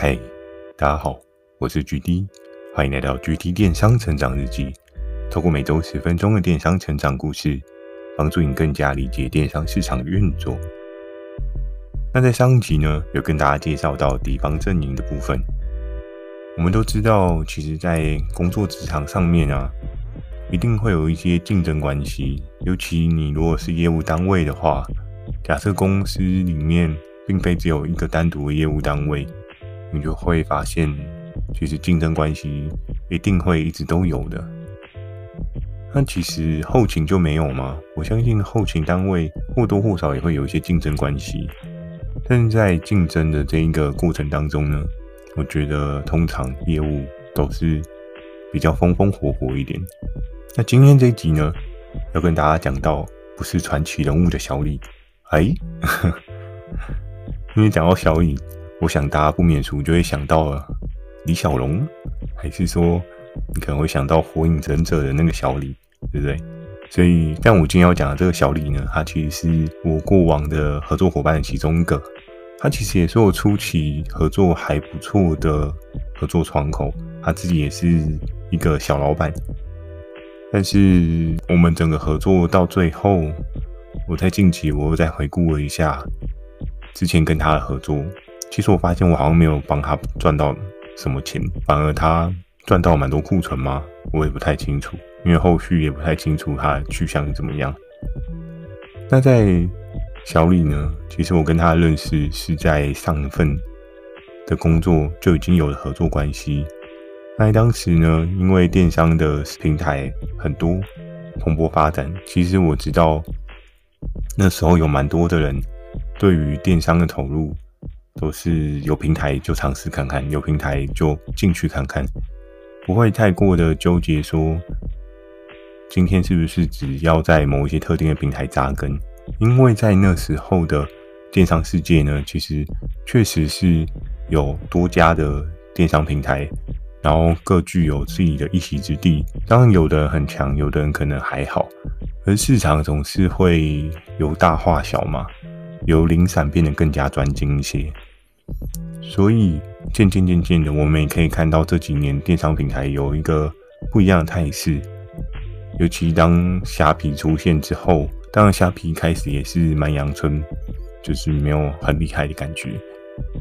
嗨，大家好，我是 GD，欢迎来到 GD 电商成长日记。透过每周十分钟的电商成长故事，帮助你更加理解电商市场的运作。那在上一集呢，有跟大家介绍到敌方阵营的部分。我们都知道，其实，在工作职场上面啊，一定会有一些竞争关系。尤其你如果是业务单位的话，假设公司里面并非只有一个单独的业务单位。你就会发现，其实竞争关系一定会一直都有的。那其实后勤就没有吗？我相信后勤单位或多或少也会有一些竞争关系。但是在竞争的这一个过程当中呢，我觉得通常业务都是比较风风火火一点。那今天这一集呢，要跟大家讲到不是传奇人物的小李，哎，因为讲到小李。我想大家不免俗就会想到了李小龙，还是说你可能会想到火影忍者的那个小李，对不对？所以，但我今天要讲的这个小李呢，他其实是我过往的合作伙伴的其中一个，他其实也是我初期合作还不错的合作窗口，他自己也是一个小老板。但是我们整个合作到最后，我在近期我又再回顾了一下之前跟他的合作。其实我发现我好像没有帮他赚到什么钱，反而他赚到蛮多库存吗？我也不太清楚，因为后续也不太清楚他去向怎么样。那在小李呢？其实我跟他认识是在上一份的工作就已经有了合作关系。那当时呢，因为电商的平台很多蓬勃发展，其实我知道那时候有蛮多的人对于电商的投入。都是有平台就尝试看看，有平台就进去看看，不会太过的纠结说今天是不是只要在某一些特定的平台扎根，因为在那时候的电商世界呢，其实确实是有多家的电商平台，然后各具有自己的一席之地。当然，有的人很强，有的人可能还好，而市场总是会由大化小嘛，由零散变得更加专精一些。所以渐渐渐渐的，我们也可以看到这几年电商平台有一个不一样的态势。尤其当虾皮出现之后，当然虾皮开始也是蛮阳春，就是没有很厉害的感觉。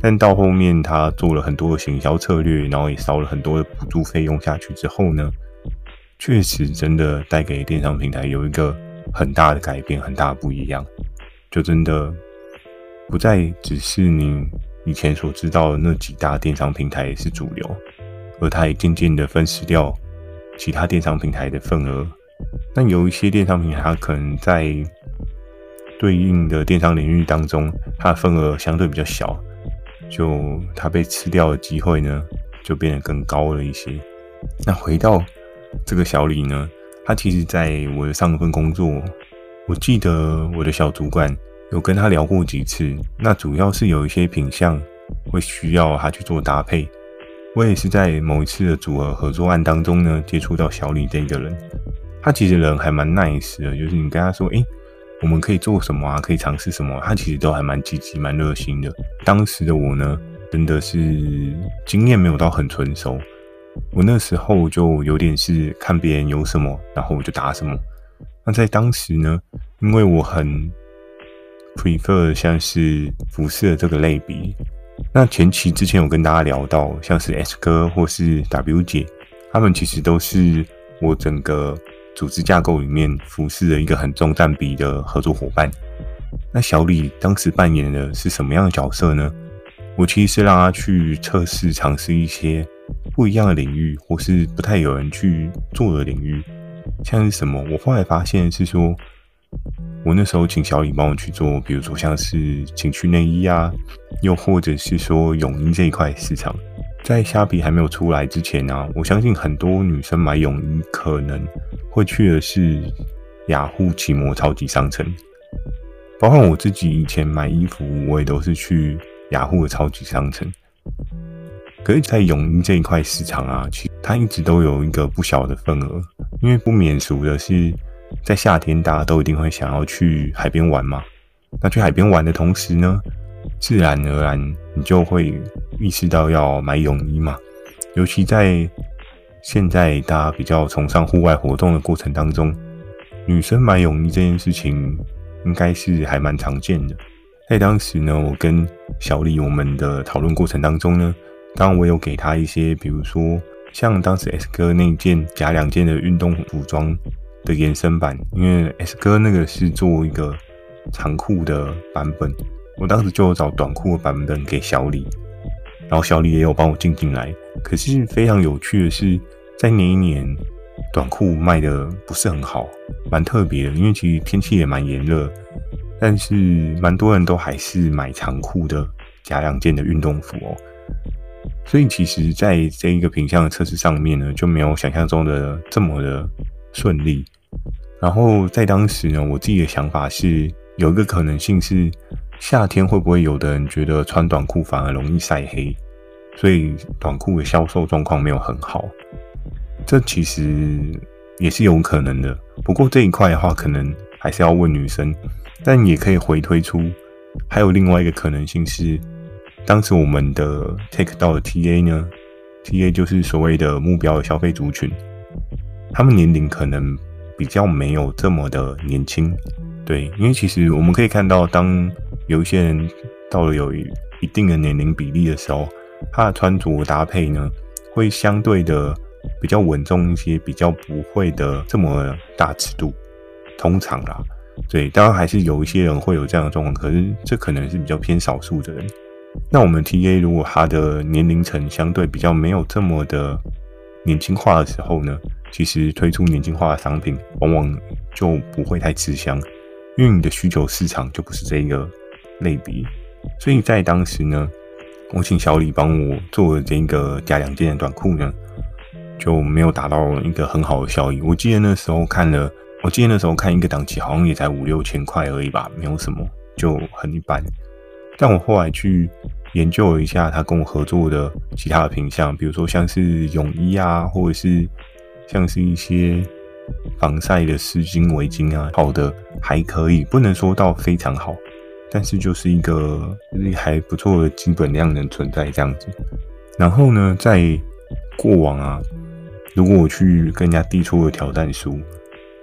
但到后面他做了很多的行销策略，然后也烧了很多的补助费用下去之后呢，确实真的带给电商平台有一个很大的改变，很大不一样。就真的不再只是你。以前所知道的那几大电商平台是主流，而它也渐渐的分食掉其他电商平台的份额。那有一些电商平台，它可能在对应的电商领域当中，它的份额相对比较小，就它被吃掉的机会呢，就变得更高了一些。那回到这个小李呢，他其实在我的上一份工作，我记得我的小主管。有跟他聊过几次，那主要是有一些品相会需要他去做搭配。我也是在某一次的组合合作案当中呢，接触到小李这个人。他其实人还蛮 nice 的，就是你跟他说，诶，我们可以做什么啊？可以尝试什么？他其实都还蛮积极、蛮热心的。当时的我呢，真的是经验没有到很纯熟，我那时候就有点是看别人有什么，然后我就打什么。那在当时呢，因为我很 prefer 像是服饰的这个类比，那前期之前有跟大家聊到，像是 S 哥或是 W 姐，他们其实都是我整个组织架构里面服饰的一个很重占比的合作伙伴。那小李当时扮演的是什么样的角色呢？我其实是让他去测试、尝试一些不一样的领域，或是不太有人去做的领域，像是什么？我后来发现是说。我那时候请小李帮我去做，比如说像是情趣内衣啊，又或者是说泳衣这一块市场，在虾皮还没有出来之前呢、啊，我相信很多女生买泳衣可能会去的是雅虎奇摩超级商城，包括我自己以前买衣服，我也都是去雅虎的超级商城。可是，在泳衣这一块市场啊，其实它一直都有一个不小的份额，因为不免俗的是。在夏天，大家都一定会想要去海边玩嘛。那去海边玩的同时呢，自然而然你就会意识到要买泳衣嘛。尤其在现在大家比较崇尚户外活动的过程当中，女生买泳衣这件事情应该是还蛮常见的。在当时呢，我跟小李我们的讨论过程当中呢，当然我有给他一些，比如说像当时 S 哥那件假两件的运动服装的延伸版，因为 S 哥那个是做一个长裤的版本，我当时就找短裤的版本给小李。然后小李也有帮我进进来，可是非常有趣的是，在那一年短裤卖的不是很好，蛮特别的，因为其实天气也蛮炎热，但是蛮多人都还是买长裤的假两件的运动服哦。所以其实在这一个品相的测试上面呢，就没有想象中的这么的顺利。然后在当时呢，我自己的想法是有一个可能性是。夏天会不会有的人觉得穿短裤反而容易晒黑，所以短裤的销售状况没有很好？这其实也是有可能的。不过这一块的话，可能还是要问女生。但也可以回推出，还有另外一个可能性是，当时我们的 take 到的 TA 呢，TA 就是所谓的目标的消费族群，他们年龄可能比较没有这么的年轻。对，因为其实我们可以看到，当有一些人到了有一定的年龄比例的时候，他的穿着搭配呢，会相对的比较稳重一些，比较不会的这么大尺度。通常啦，对，当然还是有一些人会有这样的状况，可是这可能是比较偏少数的人。那我们 TA 如果他的年龄层相对比较没有这么的年轻化的时候呢，其实推出年轻化的商品，往往就不会太吃香。因为你的需求市场就不是这个类别，所以在当时呢，我请小李帮我做的这个假两件的短裤呢，就没有达到一个很好的效益。我记得那时候看了，我记得那时候看一个档期好像也才五六千块而已吧，没有什么，就很一般。但我后来去研究了一下他跟我合作的其他的品项，比如说像是泳衣啊，或者是像是一些。防晒的丝巾、围巾啊，好的还可以，不能说到非常好，但是就是一个还不错的基本量能存在这样子。然后呢，在过往啊，如果我去跟人家递出的挑战书，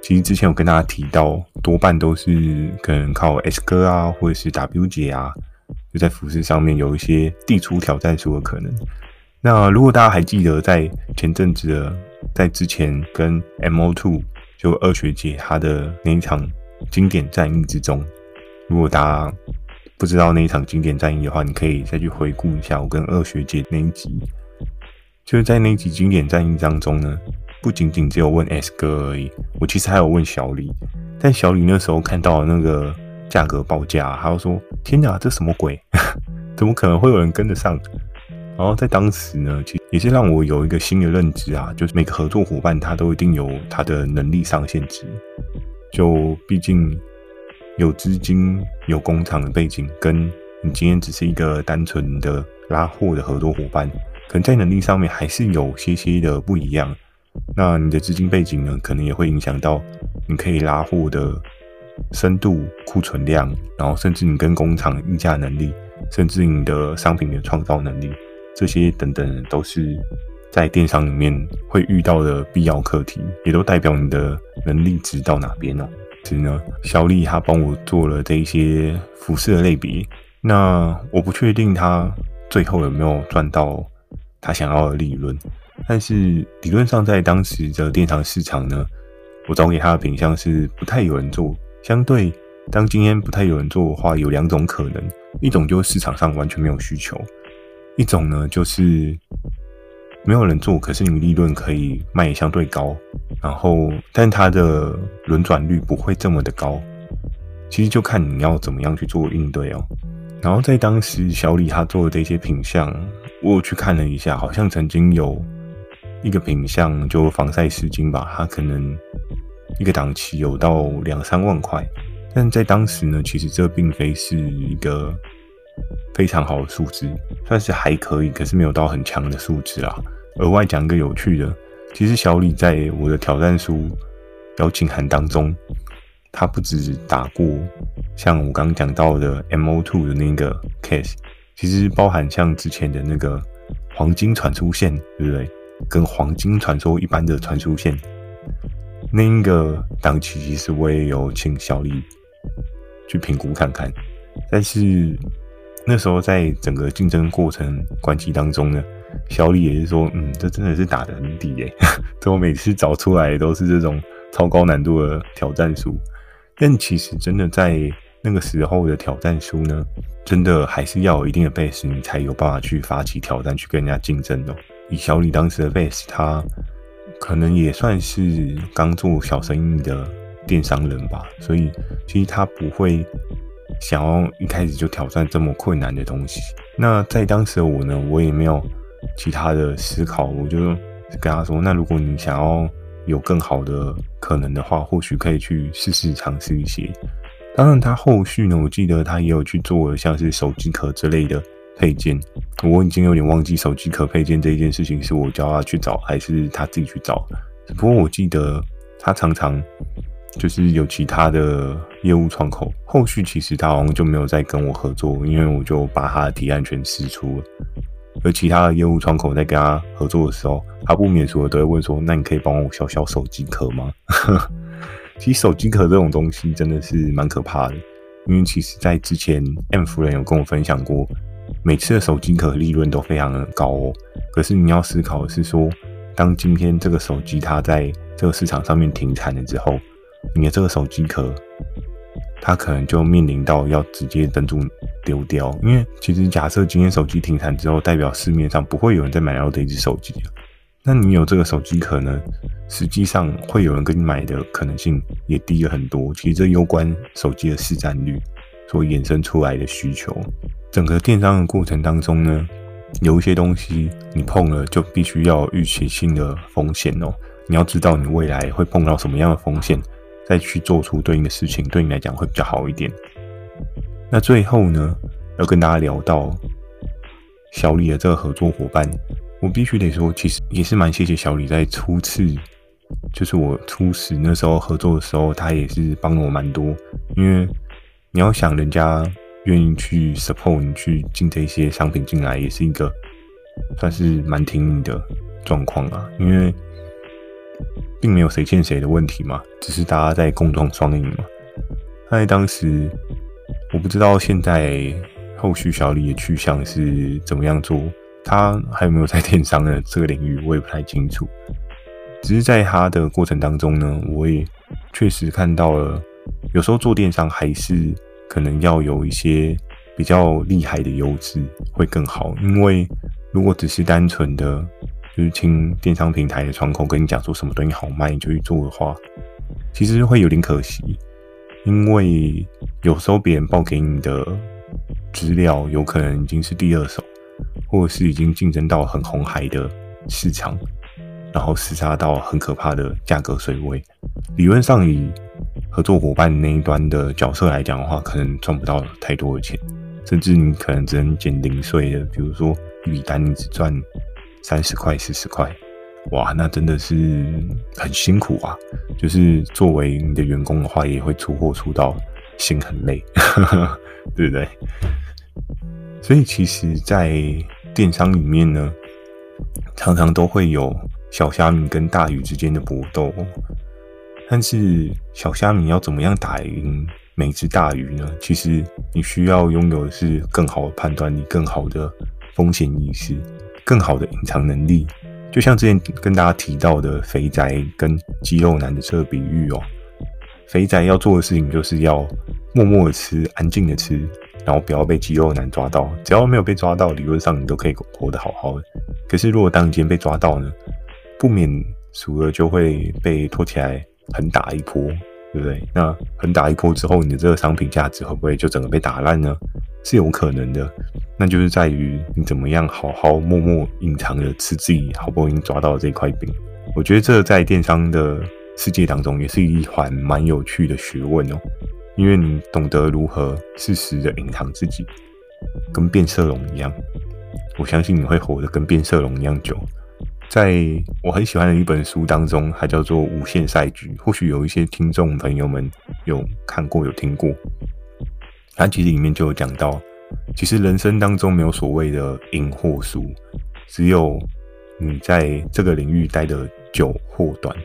其实之前有跟大家提到，多半都是可能靠 S 哥啊，或者是 W 姐啊，就在服饰上面有一些递出挑战书的可能。那如果大家还记得，在前阵子的。在之前跟 MO2 就二学姐她的那一场经典战役之中，如果大家不知道那一场经典战役的话，你可以再去回顾一下我跟二学姐那一集。就是在那一集经典战役当中呢，不仅仅只有问 S 哥而已，我其实还有问小李。但小李那时候看到那个价格报价，他就说：“天哪，这什么鬼？怎么可能会有人跟得上？”然后在当时呢，其实也是让我有一个新的认知啊，就是每个合作伙伴他都一定有他的能力上限值。就毕竟有资金、有工厂的背景，跟你今天只是一个单纯的拉货的合作伙伴，可能在能力上面还是有些些的不一样。那你的资金背景呢，可能也会影响到你可以拉货的深度、库存量，然后甚至你跟工厂议价能力，甚至你的商品的创造能力。这些等等都是在电商里面会遇到的必要课题，也都代表你的能力值到哪边哦。其实呢，小李他帮我做了这一些服饰的类别，那我不确定他最后有没有赚到他想要的利润，但是理论上在当时的电商市场呢，我找给他的品相是不太有人做。相对当今天不太有人做的话，有两种可能，一种就是市场上完全没有需求。一种呢，就是没有人做，可是你利润可以卖也相对高，然后但它的轮转率不会这么的高。其实就看你要怎么样去做应对哦。然后在当时小李他做的这些品相，我去看了一下，好像曾经有一个品相就防晒湿巾吧，它可能一个档期有到两三万块，但在当时呢，其实这并非是一个。非常好的数字，算是还可以，可是没有到很强的数字啦。额外讲一个有趣的，其实小李在我的挑战书邀请函当中，他不止打过像我刚刚讲到的 MO2 的那个 case，其实包含像之前的那个黄金传输线，对不对？跟黄金传说一般的传输线，那一个档期其实我也有请小李去评估看看，但是那时候在整个竞争过程关系当中呢，小李也是说，嗯，这真的是打得很低耶，这我每次找出来都是这种超高难度的挑战书，但其实真的在那个时候的挑战书呢，真的还是要有一定的 base，你才有办法去发起挑战，去跟人家竞争哦。以小李当时的 base，他可能也算是刚做小生意的电商人吧，所以其实他不会想要一开始就挑战这么困难的东西。那在当时的我呢，我也没有其他的思考，我就跟他说：“那如果你想要有更好的可能的话，或许可以去试试尝试一些。”当然，他后续呢，我记得他也有去做像是手机壳之类的。配件，我已经有点忘记手机壳配件这一件事情是我叫他去找，还是他自己去找。不过我记得他常常就是有其他的业务窗口，后续其实他好像就没有再跟我合作，因为我就把他的提案全释出了。而其他的业务窗口在跟他合作的时候，他不免俗的都会问说：“那你可以帮我销销手机壳吗？” 其实手机壳这种东西真的是蛮可怕的，因为其实在之前 M 夫人有跟我分享过。每次的手机壳利润都非常的高哦，可是你要思考的是说，当今天这个手机它在这个市场上面停产了之后，你的这个手机壳，它可能就面临到要直接登录丢掉。因为其实假设今天手机停产之后，代表市面上不会有人再买到这一只手机了。那你有这个手机壳呢，实际上会有人跟你买的可能性也低了很多。其实这攸关手机的市占率所衍生出来的需求。整个电商的过程当中呢，有一些东西你碰了就必须要预期性的风险哦。你要知道你未来会碰到什么样的风险，再去做出对应的事情，对你来讲会比较好一点。那最后呢，要跟大家聊到小李的这个合作伙伴，我必须得说，其实也是蛮谢谢小李在初次，就是我初始那时候合作的时候，他也是帮了我蛮多。因为你要想人家。愿意去 support 你去进这些商品进来，也是一个算是蛮挺你的状况啊。因为并没有谁欠谁的问题嘛，只是大家在共创双赢嘛。在当时，我不知道现在后续小李的去向是怎么样做，他还有没有在电商的这个领域，我也不太清楚。只是在他的过程当中呢，我也确实看到了，有时候做电商还是。可能要有一些比较厉害的优势会更好，因为如果只是单纯的，就是听电商平台的窗口跟你讲说什么东西好卖，你就去做的话，其实会有点可惜，因为有时候别人报给你的资料有可能已经是第二手，或者是已经竞争到很红海的市场，然后厮杀到很可怕的价格水位，理论上以。合作伙伴那一端的角色来讲的话，可能赚不到太多的钱，甚至你可能只能捡零碎的，比如说一笔单你只赚三十块、四十块，哇，那真的是很辛苦啊！就是作为你的员工的话，也会出货出到心很累，对不对？所以其实，在电商里面呢，常常都会有小虾米跟大鱼之间的搏斗。但是小虾米要怎么样打赢每只大鱼呢？其实你需要拥有的是更好的判断力、更好的风险意识、更好的隐藏能力。就像之前跟大家提到的肥宅跟肌肉男的这个比喻哦，肥宅要做的事情就是要默默的吃、安静的吃，然后不要被肌肉男抓到。只要没有被抓到，理论上你都可以活得好好的。可是如果当今天被抓到呢，不免俗了就会被拖起来。狠打一波，对不对？那狠打一波之后，你的这个商品价值会不会就整个被打烂呢？是有可能的。那就是在于你怎么样好好默默隐藏着吃自己好不容易抓到的这块饼。我觉得这在电商的世界当中也是一环蛮有趣的学问哦，因为你懂得如何适时的隐藏自己，跟变色龙一样。我相信你会活得跟变色龙一样久。在我很喜欢的一本书当中，还叫做《无限赛局》，或许有一些听众朋友们有看过、有听过。它其实里面就有讲到，其实人生当中没有所谓的赢或输，只有你在这个领域待得久或短。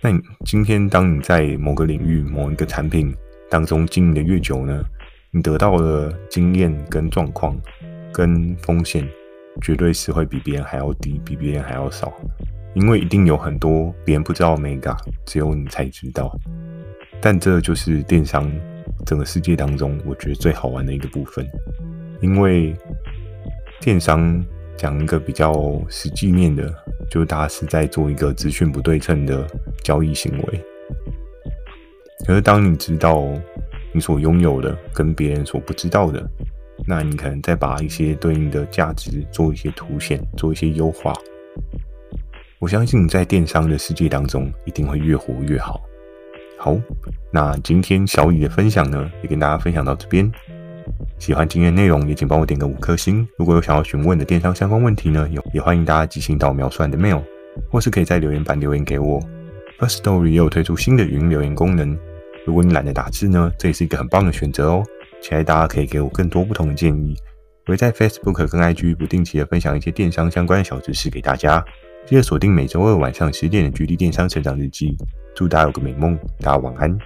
那你今天当你在某个领域、某一个产品当中经营的越久呢，你得到的经验跟状况跟风险，绝对是会比别人还要低，比别人还要少。因为一定有很多别人不知道的 Mega，只有你才知道。但这就是电商整个世界当中，我觉得最好玩的一个部分。因为电商讲一个比较实际面的，就是大家是在做一个资讯不对称的交易行为。可是当你知道你所拥有的跟别人所不知道的，那你可能再把一些对应的价值做一些凸显，做一些优化。我相信你在电商的世界当中一定会越活越好。好，那今天小雨的分享呢，也跟大家分享到这边。喜欢今天的内容，也请帮我点个五颗星。如果有想要询问的电商相关问题呢，也也欢迎大家寄信到描述的 mail，或是可以在留言板留言给我。Firstory 也有推出新的语音留言功能，如果你懒得打字呢，这也是一个很棒的选择哦。期待大家可以给我更多不同的建议。我会在 Facebook 跟 IG 不定期的分享一些电商相关的小知识给大家。记得锁定每周二晚上十点的《GD 电商成长日记》，祝大家有个美梦，大家晚安。